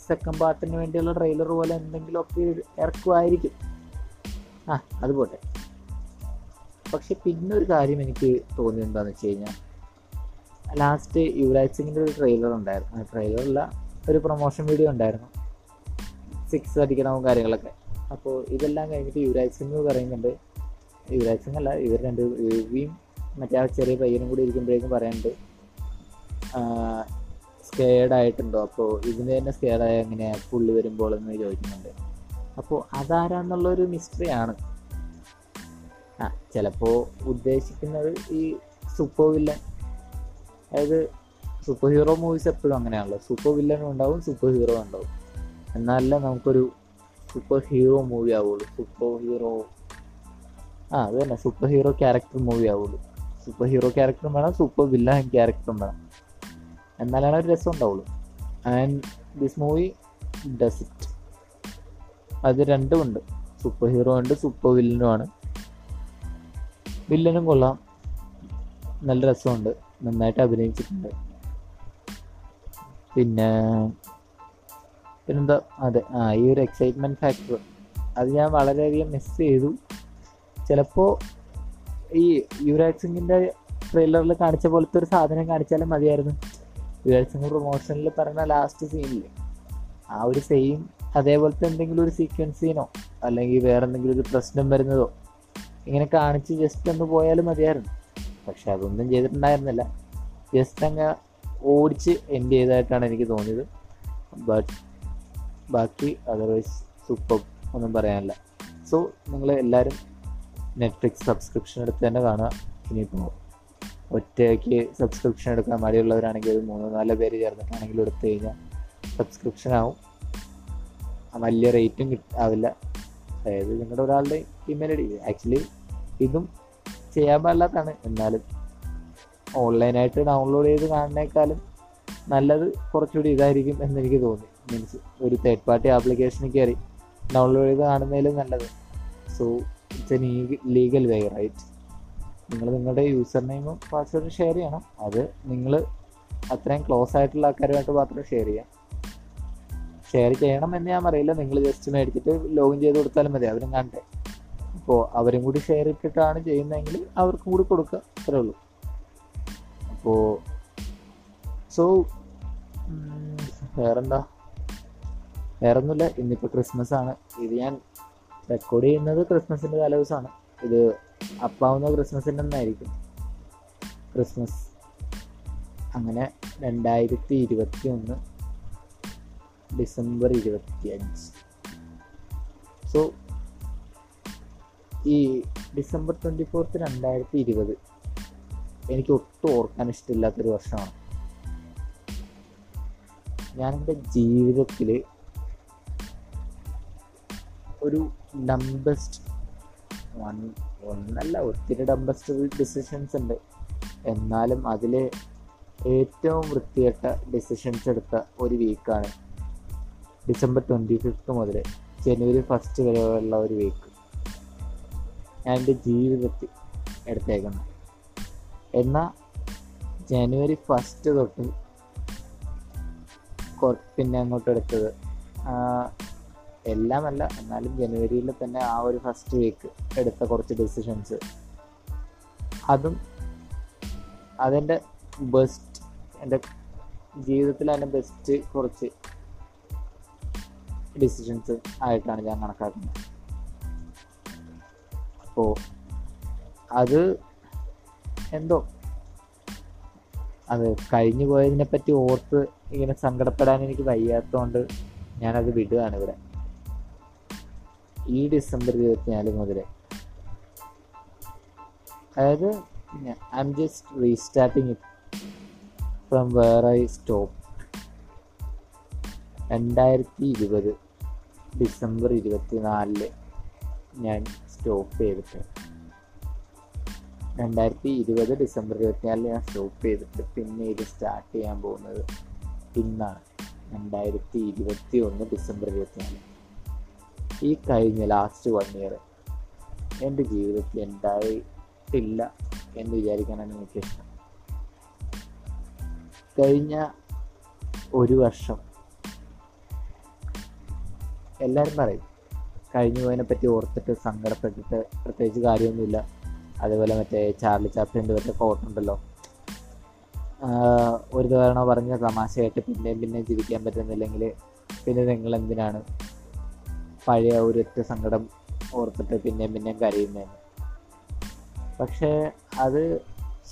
സെക്കൻഡ് പാർട്ടിന് വേണ്ടിയുള്ള ട്രെയിലർ പോലെ എന്തെങ്കിലുമൊക്കെ ഇറക്കുമായിരിക്കും. ആ അത് പോട്ടെ. പക്ഷെ പിന്നെ ഒരു കാര്യം എനിക്ക് തോന്നിയെന്താന്ന് വെച്ച് കഴിഞ്ഞാൽ ലാസ്റ്റ് യുവരാജ് സിംഗിന്റെ ഒരു ട്രെയിലർ ഉണ്ടായിരുന്നു. ആ ട്രെയിലറല്ല ഒരു പ്രൊമോഷൻ വീഡിയോ ഉണ്ടായിരുന്നു. സിക്സ് അടിക്കണവും കാര്യങ്ങളൊക്കെ. അപ്പോൾ ഇതെല്ലാം കഴിഞ്ഞിട്ട് യുവരാജ് സിംഗ് പറയുന്നുണ്ട് യുവരാജ് സിംഗ് അല്ല ഇവർ രണ്ട് യുവിയും മറ്റേ ആ ചെറിയ പയ്യനും കൂടി ഇരിക്കുമ്പോഴേക്കും പറയുന്നുണ്ട് സ്കേഡ് ആയിട്ടുണ്ടോ? അപ്പോൾ ഇതിന് തന്നെ സ്കേഡായ എങ്ങനെയാണ് പുള്ളി വരുമ്പോൾ എന്ന് ചോദിക്കുന്നുണ്ട്. അപ്പോൾ അതാരാന്നുള്ളൊരു മിസ്റ്ററിയാണ് ആ ചിലപ്പോൾ ഉദ്ദേശിക്കുന്നത് ഈ സൂപ്പർ വില്ലൻ അതായത് സൂപ്പർ ഹീറോ മൂവീസ് എപ്പോഴും അങ്ങനെയാണല്ലോ. സൂപ്പർ വില്ലനും ഉണ്ടാവും സൂപ്പർ ഹീറോ ഉണ്ടാവും. എന്നാലല്ലേ നമുക്കൊരു സൂപ്പർ ഹീറോ മൂവി ആവുള്ളൂ. സൂപ്പർ ഹീറോ ആ അത് തന്നെ. സൂപ്പർ ഹീറോ ക്യാരക്ടർ മൂവി ആവുള്ളൂ. സൂപ്പർ ഹീറോ ക്യാരക്ടറും വേണം സൂപ്പർ വില്ലൻ ക്യാരക്ടറും വേണം. എന്നാലാണ് ഒരു രസം ഉണ്ടാവുള്ളൂ. And this movie does it അത് രണ്ടുമുണ്ട് സൂപ്പർ ഹീറോ ഉണ്ട് സൂപ്പർ വില്ലനുമാണ് വില്ലനും കൊള്ളാം. നല്ല രസമുണ്ട്. നന്നായിട്ട് അഭിനയിച്ചിട്ടുണ്ട്. പിന്നെ പിന്നെന്താ? അതെ ആ ഈ ഒരു എക്സൈറ്റ്മെന്റ് ഫാക്ടർ അത് ഞാൻ വളരെയധികം മിസ് ചെയ്തു. ചിലപ്പോൾ ഈ യുവരാജ് സിംഗിന്റെ ട്രെയിലറിൽ കാണിച്ച പോലത്തെ ഒരു സാധനം കാണിച്ചാലും മതിയായിരുന്നു. സിംഗ് പ്രൊമോഷനിൽ പറഞ്ഞ ലാസ്റ്റ് സീനിൽ ആ ഒരു സെയിം അതേപോലത്തെ എന്തെങ്കിലും ഒരു സീക്വൻസ് സീനോ അല്ലെങ്കിൽ വേറെ എന്തെങ്കിലും ഒരു പ്രശ്നം വരുന്നതോ ഇങ്ങനെ കാണിച്ച് ജസ്റ്റ് ഒന്ന് പോയാലും മതിയായിരുന്നു. പക്ഷെ അതൊന്നും ചെയ്തിട്ടുണ്ടായിരുന്നില്ല. ജസ്റ്റ് അങ്ങ് ഓടിച്ച് എൻഡ് ചെയ്തതായിട്ടാണ് എനിക്ക് തോന്നിയത്. ബട്ട് ബാക്കി അതർവൈസ് സൂപ്പർ ഒന്നും പറയാനില്ല. സോ നിങ്ങൾ എല്ലാവരും നെറ്റ്ഫ്ലിക്സ് സബ്സ്ക്രിപ്ഷൻ എടുത്ത് തന്നെ കാണുക. ഇനിയിപ്പോൾ ഒറ്റയ്ക്ക് സബ്സ്ക്രിപ്ഷൻ എടുക്കാൻ മടിയുള്ളവരാണെങ്കിൽ ഒരു മൂന്ന് നാല് പേര് ചേർന്നിട്ടാണെങ്കിൽ എടുത്തു കഴിഞ്ഞാൽ സബ്സ്ക്രിപ്ഷൻ ആവും. വലിയ റേറ്റും കിട്ടാവില്ല അതായത് നിങ്ങളുടെ ഒരാളുടെ ഇമെയിൽ ഐ ഡി ആക്ച്വലി ഇതും ചെയ്യാൻ പാടില്ലാത്തതാണ്. എന്നാലും ഓൺലൈനായിട്ട് ഡൗൺലോഡ് ചെയ്ത് കാണുന്നേക്കാളും നല്ലത് കുറച്ചുകൂടി ഇതായിരിക്കും എന്നെനിക്ക് തോന്നി. മീൻസ് ഒരു തേർഡ് പാർട്ടി ആപ്ലിക്കേഷനിൽ കയറി ഡൗൺലോഡ് ചെയ്ത് കാണുന്നതിലും നല്ലത്. So it's a legal way right നിങ്ങൾ നിങ്ങളുടെ യൂസർ നെയിമും പാസ്വേഡും ഷെയർ ചെയ്യണം. അത് നിങ്ങൾ അത്രയും ക്ലോസ് ആയിട്ടുള്ള ആൾക്കാരുമായിട്ട് മാത്രം ഷെയർ ചെയ്യാം. ഷെയർ ചെയ്യണം എന്ന് ഞാൻ അറിയില്ല നിങ്ങൾ ജസ്റ്റ് മേടിച്ചിട്ട് ലോഗിൻ ചെയ്ത് കൊടുത്താലും മതി. അവരും കണ്ടേ അപ്പോൾ അവരും കൂടി ഷെയർ ഇട്ടിട്ടാണ് ചെയ്യുന്നതെങ്കിൽ അവർക്കും കൂടി കൊടുക്കുക. അത്രേ ഉള്ളൂ. അപ്പോൾ സോ വേറെന്താ? വേറൊന്നുമില്ല. ഇന്നിപ്പോൾ ക്രിസ്മസ് ആണ്. ഇത് ഞാൻ റെക്കോർഡ് ചെയ്യുന്നത് ക്രിസ്മസിന്റെ തലേദിവസമാണ്. ഇത് അപ്പാവുന്ന ക്രിസ്മസിന്റെ ഒന്നായിരിക്കും ക്രിസ്മസ്. അങ്ങനെ രണ്ടായിരത്തി ഇരുപത്തി ഒന്ന് ഡിസംബർ ഇരുപത്തി അഞ്ച് സോ ഈ ഡിസംബർ ട്വന്റി ഫോർത്ത് രണ്ടായിരത്തി ഇരുപത് എനിക്ക് ഒട്ടും ഓർക്കാൻ ഇഷ്ടമില്ലാത്തൊരു വർഷമാണ്. ഞാൻ എന്റെ ജീവിതത്തിൽ ഒരു ഡംബസ്റ്റ് ഒന്നല്ല ഒത്തിരി ഡംബസ്റ്റ് ഡിസിഷൻസ് ഉണ്ട്. എന്നാലും അതിൽ ഏറ്റവും വൃത്തികെട്ട ഡിസിഷൻസ് എടുത്ത ഒരു വീക്കാണ് ഡിസംബർ ട്വന്റി ഫിഫ്ത്ത് മുതൽ ജനുവരി ഫസ്റ്റ് ഉള്ള ഒരു വീക്ക് ഞാൻ എന്റെ ജീവിതത്തിൽ എടുത്തേക്കുന്നത്. എന്നാൽ ജനുവരി ഫസ്റ്റ് തൊട്ട് പിന്നെ അങ്ങോട്ട് എടുത്തത് എല്ലാമല്ല എന്നാലും ജനുവരിയിൽ തന്നെ ആ ഒരു ഫസ്റ്റ് വീക്ക് എടുത്ത കുറച്ച് ഡിസിഷൻസ് അതും അതെന്റെ ബെസ്റ്റ് എന്റെ ജീവിതത്തിൽ അതിന്റെ ബെസ്റ്റ് കുറച്ച് ഡിസിഷൻസ് ആയിട്ടാണ് ഞാൻ കണക്കാക്കുന്നത്. അപ്പോൾ അത് എന്തോ? അത് കഴിഞ്ഞു പോയതിനെ പറ്റി ഓർത്ത് ഇങ്ങനെ സങ്കടപ്പെടാൻ എനിക്ക് വയ്യാത്തതുകൊണ്ട് ഞാനത് വിടുകയാണ് ഇവിടെ. ഈ ഡിസംബർ ഇരുപത്തിനാല് മുതൽ. അതായത് I'm just restarting it from where I stop രണ്ടായിരത്തി ഇരുപത് ഡിസംബർ ഇരുപത്തിനാലിൽ ഞാൻ സ്റ്റോപ്പ് ചെയ്തിട്ട്. രണ്ടായിരത്തി ഇരുപത് ഡിസംബർ ഇരുപത്തിനാലിൽ ഞാൻ സ്റ്റോപ്പ് ചെയ്തിട്ട് പിന്നെ ഇത് സ്റ്റാർട്ട് ചെയ്യാൻ പോകുന്നത് ഇന്നാണ്. രണ്ടായിരത്തി ഇരുപത്തി ഒന്ന് ഡിസംബർ ഇരുപത്തിനാല്. ഈ കഴിഞ്ഞ ലാസ്റ്റ് വൺ ഇയർ എന്റെ ജീവിതത്തിൽ ഉണ്ടായിട്ടില്ല എന്ന് വിചാരിക്കാനാണ് എനിക്കിഷ്ടം കഴിഞ്ഞ ഒരു വർഷം എല്ലാവരും പറയും കഴിഞ്ഞു പോയതിനെ പറ്റി ഓർത്തിട്ട് സങ്കടപ്പെട്ടിട്ട് പ്രത്യേകിച്ച് കാര്യമൊന്നുമില്ല. അതേപോലെ മറ്റേ ചാർലി ചാപ്ലിന്റെ മറ്റേ ഫോട്ടോ ഉണ്ടല്ലോ. ഒരു തവണ പറഞ്ഞ തമാശയായിട്ട് പിന്നെയും പിന്നെയും ജീവിക്കാൻ പറ്റുന്നില്ലെങ്കിൽ പിന്നെ നിങ്ങൾ എന്തിനാണ് പഴയ ഒരൊറ്റ സങ്കടം ഓർത്തിട്ട് പിന്നെയും പിന്നെയും കരയുന്നതെന്ന് പക്ഷേ അത്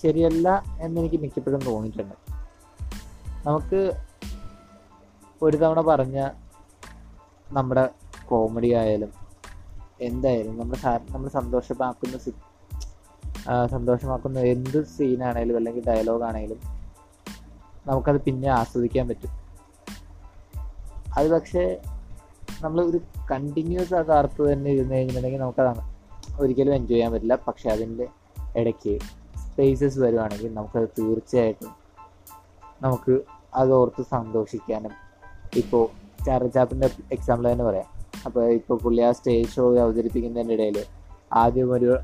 ശരിയല്ല എന്നെനിക്ക് മിക്കപ്പോഴും തോന്നിയിട്ടുണ്ട്. നമുക്ക് ഒരു തവണ പറഞ്ഞ നമ്മുടെ കോമഡി ആയാലും എന്തായാലും നമ്മൾ നമ്മൾ സന്തോഷമാക്കുന്ന സന്തോഷമാക്കുന്ന എന്ത് സീനാണേലും അല്ലെങ്കിൽ ഡയലോഗ് ആണെങ്കിലും നമുക്കത് പിന്നെ ആസ്വദിക്കാൻ പറ്റും. അത് പക്ഷേ നമ്മൾ ഒരു കണ്ടിന്യൂസ് ആ കാർത്ത് തന്നെ ഇരുന്ന് കഴിഞ്ഞിട്ടുണ്ടെങ്കിൽ നമുക്കതാണ് ഒരിക്കലും എൻജോയ് ചെയ്യാൻ പറ്റില്ല. പക്ഷെ അതിന്റെ ഇടയ്ക്ക് സ്പേസസ് വരുവാണെങ്കിൽ നമുക്കത് തീർച്ചയായിട്ടും നമുക്ക് അത് സന്തോഷിക്കാനും ഇപ്പോൾ ചാർലി എക്സാമ്പിൾ തന്നെ പറയാം. അപ്പോൾ ഇപ്പോൾ പുള്ളി ആ സ്റ്റേജ് ഷോ അവതരിപ്പിക്കുന്നതിന്റെ ഇടയിൽ ആദ്യം ഒരു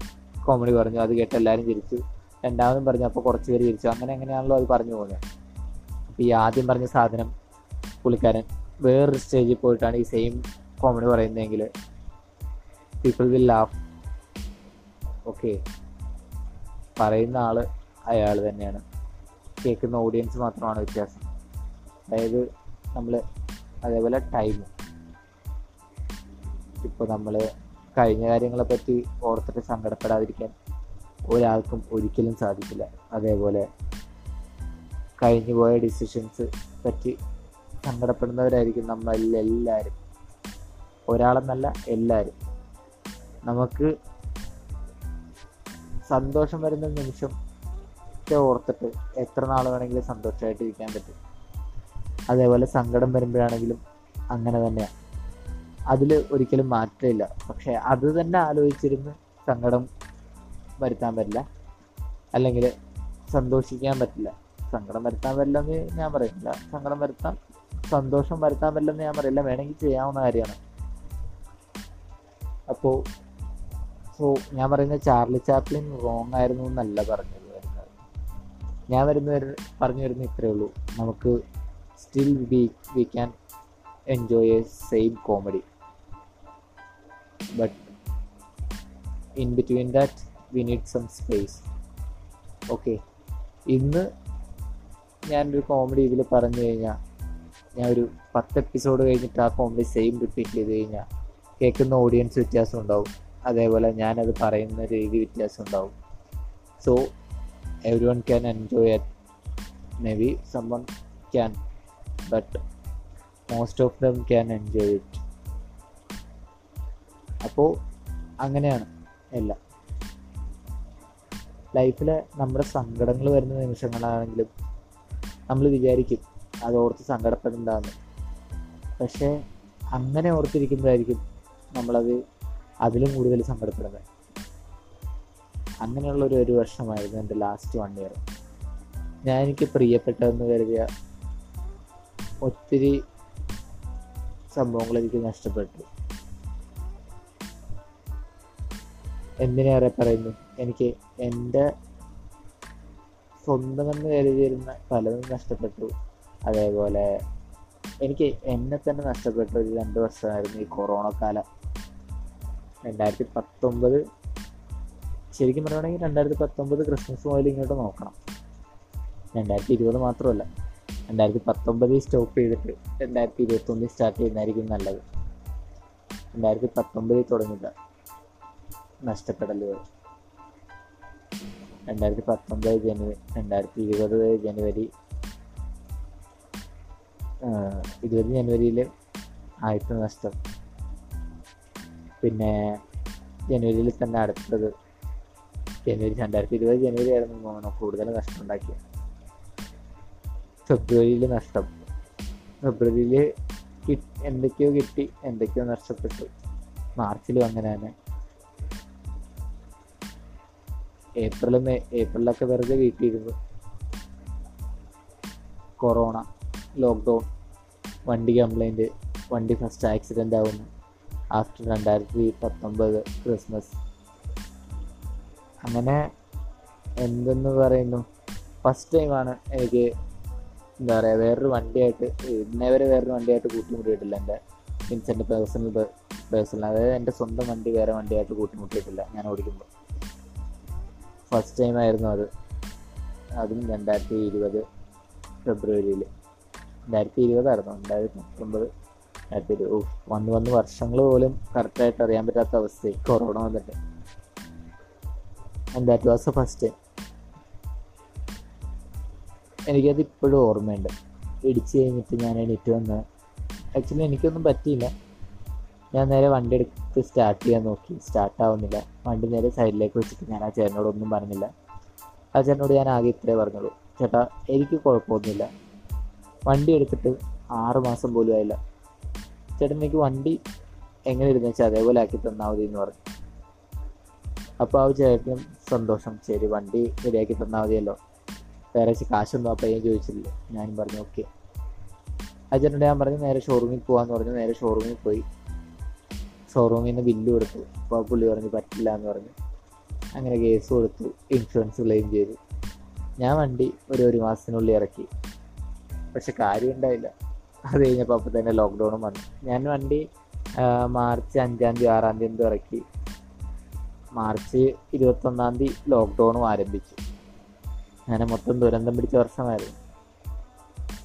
കോമഡി പറഞ്ഞു അത് കേട്ട് എല്ലാവരും ചിരിച്ചു. രണ്ടാമതും പറഞ്ഞു അപ്പോൾ കുറച്ച് പേര് ചിരിച്ചു? അങ്ങനെ എങ്ങനെയാണല്ലോ അത് പറഞ്ഞു പോകുന്നത്. അപ്പോൾ ഈ ആദ്യം പറഞ്ഞ സാധനം പുള്ളിക്കാരൻ വേറൊരു സ്റ്റേജിൽ പോയിട്ടാണ് ഈ സെയിം കോമഡി പറയുന്നതെങ്കിൽ പീപ്പിൾ വിൽ ലാഫ് ഓക്കെ പറയുന്ന ആൾ അയാൾ തന്നെയാണ്. കേൾക്കുന്ന ഓഡിയൻസ് മാത്രമാണ് വ്യത്യാസം. അതായത് നമ്മൾ അതേപോലെ ടൈം ഇപ്പോൾ നമ്മൾ കഴിഞ്ഞ കാര്യങ്ങളെ പറ്റി ഓർത്തിട്ട് സങ്കടപ്പെടാതിരിക്കാൻ ഒരാൾക്കും ഒരിക്കലും സാധിക്കില്ല. അതേപോലെ കഴിഞ്ഞു പോയ ഡിസിഷൻസ് പറ്റി സങ്കടപ്പെടുന്നവരായിരിക്കും നമ്മളിൽ എല്ലാവരും. ഒരാളെന്നല്ല എല്ലാവരും നമുക്ക് സന്തോഷം വരുന്ന നിമിഷം ഓർത്തിട്ട് എത്ര നാൾ വേണമെങ്കിലും സന്തോഷമായിട്ട് ഇരിക്കാൻ പറ്റും. അതേപോലെ സങ്കടം വരുമ്പോഴാണെങ്കിലും അങ്ങനെ തന്നെയാണ് അതിൽ ഒരിക്കലും മാറ്റമില്ല. പക്ഷെ അത് തന്നെ ആലോചിച്ചിരുന്ന് സങ്കടം വരുത്താൻ പറ്റില്ല. അല്ലെങ്കിൽ സന്തോഷിക്കാൻ പറ്റില്ല. സങ്കടം വരുത്താൻ പറ്റില്ല എന്ന് ഞാൻ പറയുന്നില്ല. സങ്കടം വരുത്താം സന്തോഷം വരുത്താൻ പറ്റില്ലെന്ന് ഞാൻ പറയില്ല. വേണമെങ്കിൽ ചെയ്യാവുന്ന കാര്യമാണ്. അപ്പോൾ സോ ഞാൻ പറയുന്നത് ചാർലി ചാപ്ലിൻ റോങ് ആയിരുന്നു എന്നല്ല പറഞ്ഞത്. ഞാൻ വരുന്ന വരു- പറഞ്ഞു വരുന്ന ഇത്രയേ ഉള്ളൂ. നമുക്ക് still be we can enjoy a same comedy but in between that we need some space okay ഇന്ന് ഞാനൊരു കോമഡി ഇതിൽ പറഞ്ഞു കഴിഞ്ഞാൽ ഞാൻ ഒരു പത്ത് എപ്പിസോഡ് കഴിഞ്ഞിട്ട് ആ കോമഡി സെയിം റിപ്പീറ്റ് ചെയ്ത് കഴിഞ്ഞാൽ കേൾക്കുന്ന ഓഡിയൻസ് വ്യത്യാസം ഉണ്ടാവും അതേപോലെ ഞാനത് പറയുന്ന രീതി വ്യത്യാസം ഉണ്ടാവും so everyone can enjoy it maybe someone can but most of them can enjoy it അപ്പോൾ അങ്ങനെയാണ് എല്ലാം. ലൈഫിലെ നമ്മുടെ സങ്കടങ്ങൾ വരുന്ന നിമിഷങ്ങളാണെങ്കിലും നമ്മൾ വിചാരിക്കും അത് ഓർത്ത് സങ്കടപ്പെടേണ്ടതെന്ന് പക്ഷേ അങ്ങനെ ഓർത്തിരിക്കുമ്പോഴായിരിക്കും നമ്മളത് അതിലും കൂടുതൽ സങ്കടപ്പെടുന്നത്. അങ്ങനെയുള്ള ഒരു ഒരു വർഷമായിരുന്നു എന്റെ ലാസ്റ്റ് വൺ ഇയർ ഞാൻ എനിക്ക് പ്രിയപ്പെട്ടതെന്ന് കരുതിയ ഒത്തിരി സംഭവങ്ങൾ എനിക്ക് നഷ്ടപ്പെട്ടു. എന്തിനേറെ പറയുന്നു? എനിക്ക് എന്റെ സ്വന്തമെന്ന് കരുതിയിരുന്ന പലതും നഷ്ടപ്പെട്ടു. അതേപോലെ എനിക്ക് എന്നെ തന്നെ നഷ്ടപ്പെട്ട ഒരു രണ്ട് വർഷമായിരുന്നു ഈ കൊറോണ കാലം. രണ്ടായിരത്തി പത്തൊമ്പത് ശരിക്കും പറയുകയാണെങ്കിൽ രണ്ടായിരത്തി പത്തൊമ്പത് ക്രിസ്മസ് മുതൽ ഇങ്ങോട്ട് നോക്കണം. രണ്ടായിരത്തി ഇരുപത് മാത്രമല്ല രണ്ടായിരത്തി പത്തൊമ്പതിൽ സ്റ്റോപ്പ് ചെയ്തിട്ട് രണ്ടായിരത്തി ഇരുപത്തൊന്നിൽ സ്റ്റാർട്ട് ചെയ്യുന്നതായിരിക്കും നല്ലത്. രണ്ടായിരത്തി പത്തൊമ്പതിൽ തുടങ്ങില്ല നഷ്ടപ്പെടലുകൾ. രണ്ടായിരത്തി പത്തൊമ്പത് ജനുവരി രണ്ടായിരത്തി ഇരുപത് ജനുവരി ഇരുപത് ജനുവരിയിൽ ആദ്യത്തെ നഷ്ടം. പിന്നെ ജനുവരിയിൽ തന്നെ അടുത്തത് ജനുവരി രണ്ടായിരത്തി ഇരുപത് ജനുവരി ആയിരുന്നു തോന്നുന്നു കൂടുതൽ നഷ്ടം ഉണ്ടാക്കിയത്. ഫെബ്രുവരിയിൽ നഷ്ടം. ഫെബ്രുവരിയിൽ എന്തൊക്കെയോ കിട്ടി എന്തൊക്കെയോ നഷ്ടപ്പെട്ടു. മാർച്ചിലും അങ്ങനെ തന്നെ. ഏപ്രിൽ മെയ് ഏപ്രിലൊക്കെ വെറുതെ വീട്ടിയിരുന്നു. കൊറോണ. ലോക്ക്ഡൗൺ വണ്ടി കംപ്ലൈന്റ് വണ്ടി ഫസ്റ്റ് ആക്സിഡന്റ് ആവുന്നു. ആഫ്റ്റർ രണ്ടായിരത്തി പത്തൊമ്പത് ക്രിസ്മസ് അങ്ങനെ എന്തെന്ന് പറയുന്നു? ഫസ്റ്റ് ടൈമാണ് എനിക്ക് എന്താ പറയുക വേറൊരു വണ്ടിയായിട്ട് ഇന്നേ വരെ വേറൊരു വണ്ടിയായിട്ട് കൂട്ടിമുട്ടിയിട്ടില്ല. എന്റെ മീൻസ് എന്റെ പേഴ്സണൽ പേഴ്സണൽ അതായത് എന്റെ സ്വന്തം വണ്ടി വേറെ വണ്ടിയായിട്ട് കൂട്ടിമുട്ടിയിട്ടില്ല ഞാൻ ഓടിക്കുമ്പോൾ. ഫസ്റ്റ് ടൈമായിരുന്നു അത്. അതും രണ്ടായിരത്തി ഇരുപത് ഫെബ്രുവരിയിൽ രണ്ടായിരത്തി ഇരുപതായിരുന്നു രണ്ടായിരത്തി പത്തൊമ്പത് രണ്ടായിരത്തി ഇരുപത് വന്ന് വന്ന് വർഷങ്ങൾ പോലും കറക്റ്റായിട്ട് അറിയാൻ പറ്റാത്ത അവസ്ഥയായി കൊറോണ വന്നിട്ട്. And that was a first time എനിക്കത് ഇപ്പോഴും ഓർമ്മയുണ്ട്. ഇടിച്ച് കഴിഞ്ഞിട്ട് ഞാൻ എണീറ്റ് വന്ന്. ആക്ച്വലി എനിക്കൊന്നും പറ്റിയില്ല. ഞാൻ നേരെ വണ്ടി എടുത്ത് സ്റ്റാർട്ട് ചെയ്യാൻ നോക്കി. സ്റ്റാർട്ട് ആവുന്നില്ല. വണ്ടി നേരെ സൈഡിലേക്ക് വെച്ചിട്ട് ഞാൻ ആ ചേട്ടനോടൊന്നും പറഞ്ഞില്ല. ആ ചേട്ടനോട് ഞാൻ ആകെ ഇത്രേ പറഞ്ഞുള്ളൂ. ചേട്ടാ എനിക്ക് കുഴപ്പമൊന്നുമില്ല. വണ്ടി എടുത്തിട്ട് ആറ് മാസം പോലും ആയില്ല. ചേട്ടൻ എനിക്ക് വണ്ടി എങ്ങനെ ഇരുന്ന് വെച്ചാൽ അതേപോലെ ആക്കി തന്നാൽ മതി എന്ന് പറഞ്ഞു. അപ്പോൾ ആ ചേട്ടനും സന്തോഷം. ശരി വണ്ടി റെഡിയാക്കി തന്നാൽ മതിയല്ലോ. വേറെ കാശൊന്നും ആ പയ്യൻ ചോദിച്ചില്ല. ഞാനും പറഞ്ഞു ഓക്കെ. ചേട്ടന്റെ ഞാൻ പറഞ്ഞു നേരെ ഷോറൂമിൽ പോകാമെന്ന് പറഞ്ഞു. നേരെ ഷോറൂമിൽ പോയി. ഷോറൂമിൽ നിന്ന് ബില്ല് കൊടുത്തു. അപ്പോൾ പുള്ളി പറഞ്ഞു പറ്റില്ല എന്ന് പറഞ്ഞു. അങ്ങനെ കേസ് കൊടുത്തു. ഇൻഷുറൻസ് ക്ലെയിം ചെയ്തു. ഞാൻ വണ്ടി ഒരു ഒരു മാസത്തിനുള്ളിൽ ഇറക്കി. പക്ഷെ കാര്യം ഉണ്ടായില്ല അത് കഴിഞ്ഞപ്പോൾ അപ്പോൾ തന്നെ ലോക്ക്ഡൗണും വന്നു. ഞാൻ വണ്ടി മാർച്ച് അഞ്ചാം തീയതി ആറാം തീയതി ഇറക്കി. മാർച്ച് ഇരുപത്തൊന്നാം തീയതി ലോക്ക്ഡൗണും ആരംഭിച്ചു. അങ്ങനെ മൊത്തം ദുരന്തം പിടിച്ച വർഷമായിരുന്നു.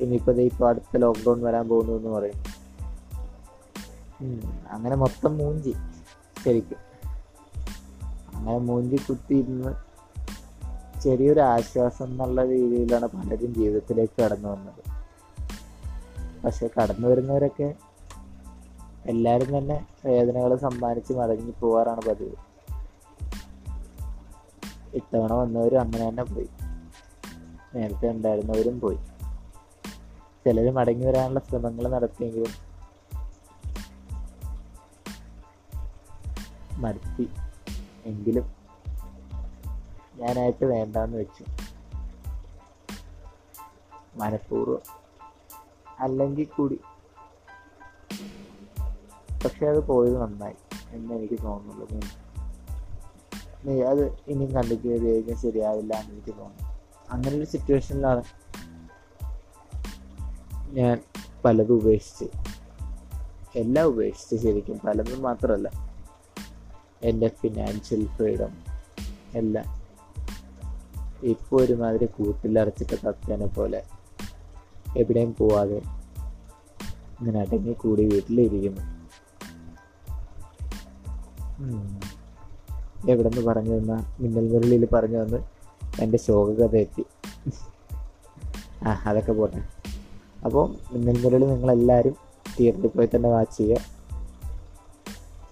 ഇനിയിപ്പോൾ ഇപ്പോൾ അടുത്ത ലോക്ക്ഡൗൺ വരാൻ പോകുന്നു എന്ന് പറയുന്നു അങ്ങനെ മൊത്തം മൂഞ്ചി ശരിക്കും. അങ്ങനെ മൂഞ്ചി കുത്തിയിരുന്ന് ചെറിയൊരു ആശ്വാസം എന്നുള്ള രീതിയിലാണ് പലരും ജീവിതത്തിലേക്ക് കടന്നു വന്നത്. പക്ഷെ കടന്നു വരുന്നവരൊക്കെ എല്ലാവരും തന്നെ വേദനകൾ സമ്മാനിച്ച് മടങ്ങി പോവാറാണ് പതിവ്. ഇത്തവണ വന്നവരും അങ്ങനെ തന്നെ പോയി. നേരത്തെ ഉണ്ടായിരുന്നവരും പോയി. ചിലർ മടങ്ങി വരാനുള്ള ശ്രമങ്ങൾ നടത്തിയെങ്കിലും മടുത്തി. എങ്കിലും ഞാനായിട്ട് വേണ്ടാന്ന് വെച്ചു. മനഃപൂർവം അല്ലെങ്കിൽ കൂടി. പക്ഷെ അത് പോയത് നന്നായി എന്ന് എനിക്ക് തോന്നുന്നുള്ളത് അത് ഇനിയും കണ്ടിട്ട് കഴിഞ്ഞാൽ ശരിയാവില്ല എന്ന് എനിക്ക് തോന്നുന്നു. അങ്ങനെ ഒരു സിറ്റുവേഷനിലാണ് ഞാൻ പലതും ഉപേക്ഷിച്ച് എല്ലാം ഉപേക്ഷിച്ച് ശരിക്കും. പലതും മാത്രമല്ല. എന്റെ ഫിനാൻഷ്യൽ ഫ്രീഡം എല്ലാം. ഇപ്പോൾ ഒരുമാതിരി കൂട്ടിലടച്ചിട്ട് തത്തേനെ പോലെ എവിടെയും പോവാതെ ഇങ്ങനെ അടങ്ങിക്കൂടി വീട്ടിലിരിക്കുന്നു. എവിടെ നിന്ന് പറഞ്ഞു തന്ന? മിന്നൽ മുരളിയിൽ പറഞ്ഞു തന്ന് എന്റെ ശോകകഥ എത്തി ആ അതൊക്കെ പോട്ടെ. അപ്പോൾ മിന്നൽ മുരളി നിങ്ങളെല്ലാവരും തിയേറ്ററിൽ പോയി തന്നെ വാച്ച് ചെയ്യുക.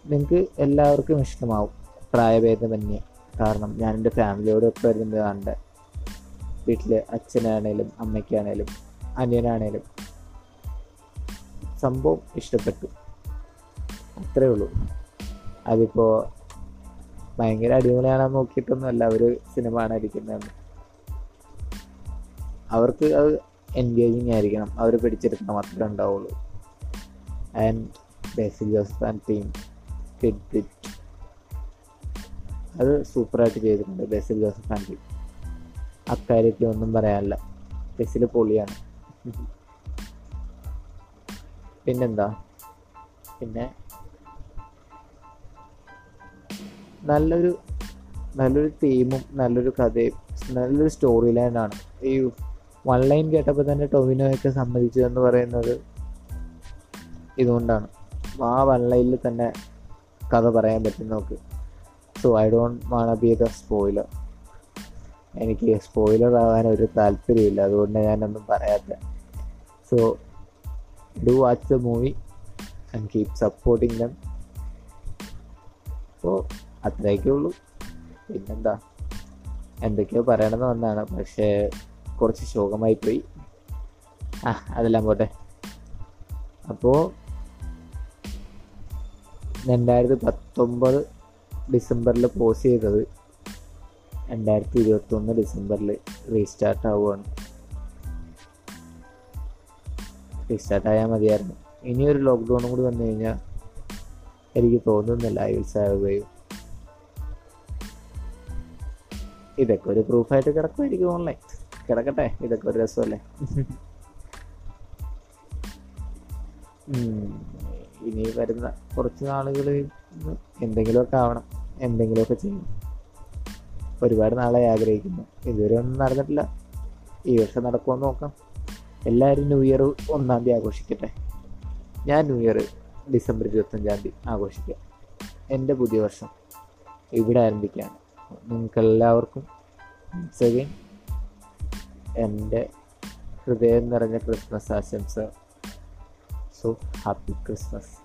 നിങ്ങൾക്ക് എല്ലാവർക്കും ഇഷ്ടമാവും പ്രായഭേദമന്യേ കാരണം ഞാൻ എന്റെ ഫാമിലിയോടൊപ്പം വരുന്നത് കണ്ട് വീട്ടിൽ അച്ഛനാണേലും അമ്മയ്ക്കാണേലും അനിയനാണേലും. സംഭവം ഇഷ്ടപ്പെട്ടു. അത്രേ ഉള്ളൂ. അതിപ്പോൾ ഭയങ്കര അടിപൊളിയാണെന്ന് നോക്കിയിട്ടൊന്നുമല്ല അവർ സിനിമ കാണാതിരിക്കുന്നതെന്ന് അവർക്ക് അത് എൻഗേജിങ് ആയിരിക്കണം. അവർ പിടിച്ചെടുക്കണം മാത്രമേ ഉണ്ടാവുള്ളൂ. And Basil Joseph and team it അത് സൂപ്പറായിട്ട് ചെയ്തിട്ടുണ്ട് ബേസിൽ ജോസഫ് ആൻഡ് ടീം അക്കാര്യത്തിൽ ഒന്നും പറയാനില്ല. ബസ്സിൽ പൊളിയാണ്. പിന്നെന്താ? പിന്നെ നല്ലൊരു നല്ലൊരു തീമും നല്ലൊരു കഥയും നല്ലൊരു സ്റ്റോറി ലൈനാണ് ഈ വൺ ലൈൻ കേട്ടപ്പോൾ തന്നെ ടൊവിനോയൊക്കെ സമ്മതിച്ചു എന്ന് പറയുന്നത് ഇതുകൊണ്ടാണ്. ആ വൺ ലൈനിൽ തന്നെ കഥ പറയാൻ പറ്റും നോക്ക് so I don't wanna be the spoiler എനിക്ക് സ്പോയിലർ ആവാൻ ഒരു താല്പര്യമില്ല. അതുകൊണ്ട് ഞാനൊന്നും പറയാത്ത so do watch the movie and keep supporting them അപ്പോൾ അത്രയൊക്കെ ഉള്ളൂ. പിന്നെന്താ? എന്തൊക്കെയോ പറയണമെന്ന് വന്നാണ്. പക്ഷേ കുറച്ച് ശോകമായി പോയി. ആ അതെല്ലാം പോട്ടെ. അപ്പോൾ രണ്ടായിരത്തി പത്തൊമ്പത് ഡിസംബറിൽ പോസ്റ്റ് ചെയ്തത് രണ്ടായിരത്തി ഇരുപത്തൊന്ന് ഡിസംബറിൽ റീസ്റ്റാർട്ട് ആവുകയാണ് റീസ്റ്റാർട്ട് ആയാൽ മതിയായിരുന്നു. ഇനിയൊരു ലോക്ക്ഡൗണും കൂടി വന്നു കഴിഞ്ഞാൽ എനിക്ക് തോന്നുന്നില്ല ഐ വിൽ സേവ് ഇതൊക്കെ ഒരു പ്രൂഫായിട്ട് കിടക്കുമായിരിക്കും ഓൺലൈൻ കിടക്കട്ടെ ഇതൊക്കെ ഒരു രസമല്ലേ. ഇനി വരുന്ന കുറച്ച് നാളുകൾ എന്തെങ്കിലുമൊക്കെ ആവണം എന്തെങ്കിലുമൊക്കെ ചെയ്യണം. ഒരുപാട് നാളെ ആഗ്രഹിക്കുന്നു. ഇതുവരെ ഒന്നും നടന്നിട്ടില്ല. ഈ വർഷം നടക്കുമെന്ന് നോക്കാം. എല്ലാവരും ന്യൂ ഇയർ ഒന്നാം തീയതി ആഘോഷിക്കട്ടെ. ഞാൻ ന്യൂ ഇയർ ഡിസംബർ ഇരുപത്തഞ്ചാം തീയതി ആഘോഷിക്കാം എന്റെ പുതിയ വർഷം ഇവിടെ ആരംഭിക്കുകയാണ്. നിങ്ങൾക്ക് എല്ലാവർക്കും once എന്റെ ഹൃദയം നിറഞ്ഞ ക്രിസ്മസ് ആശംസ. സോ ഹാപ്പി ക്രിസ്മസ്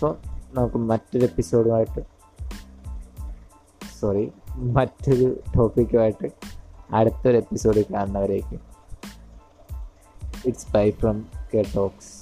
സോ നമുക്ക് മറ്റൊരു എപ്പിസോഡുമായിട്ട് സോറി മറ്റൊരു ടോപ്പിക്കുമായിട്ട് അടുത്തൊരു എപ്പിസോഡിൽ കാണുന്നവരേക്കും. It's bye from K Talks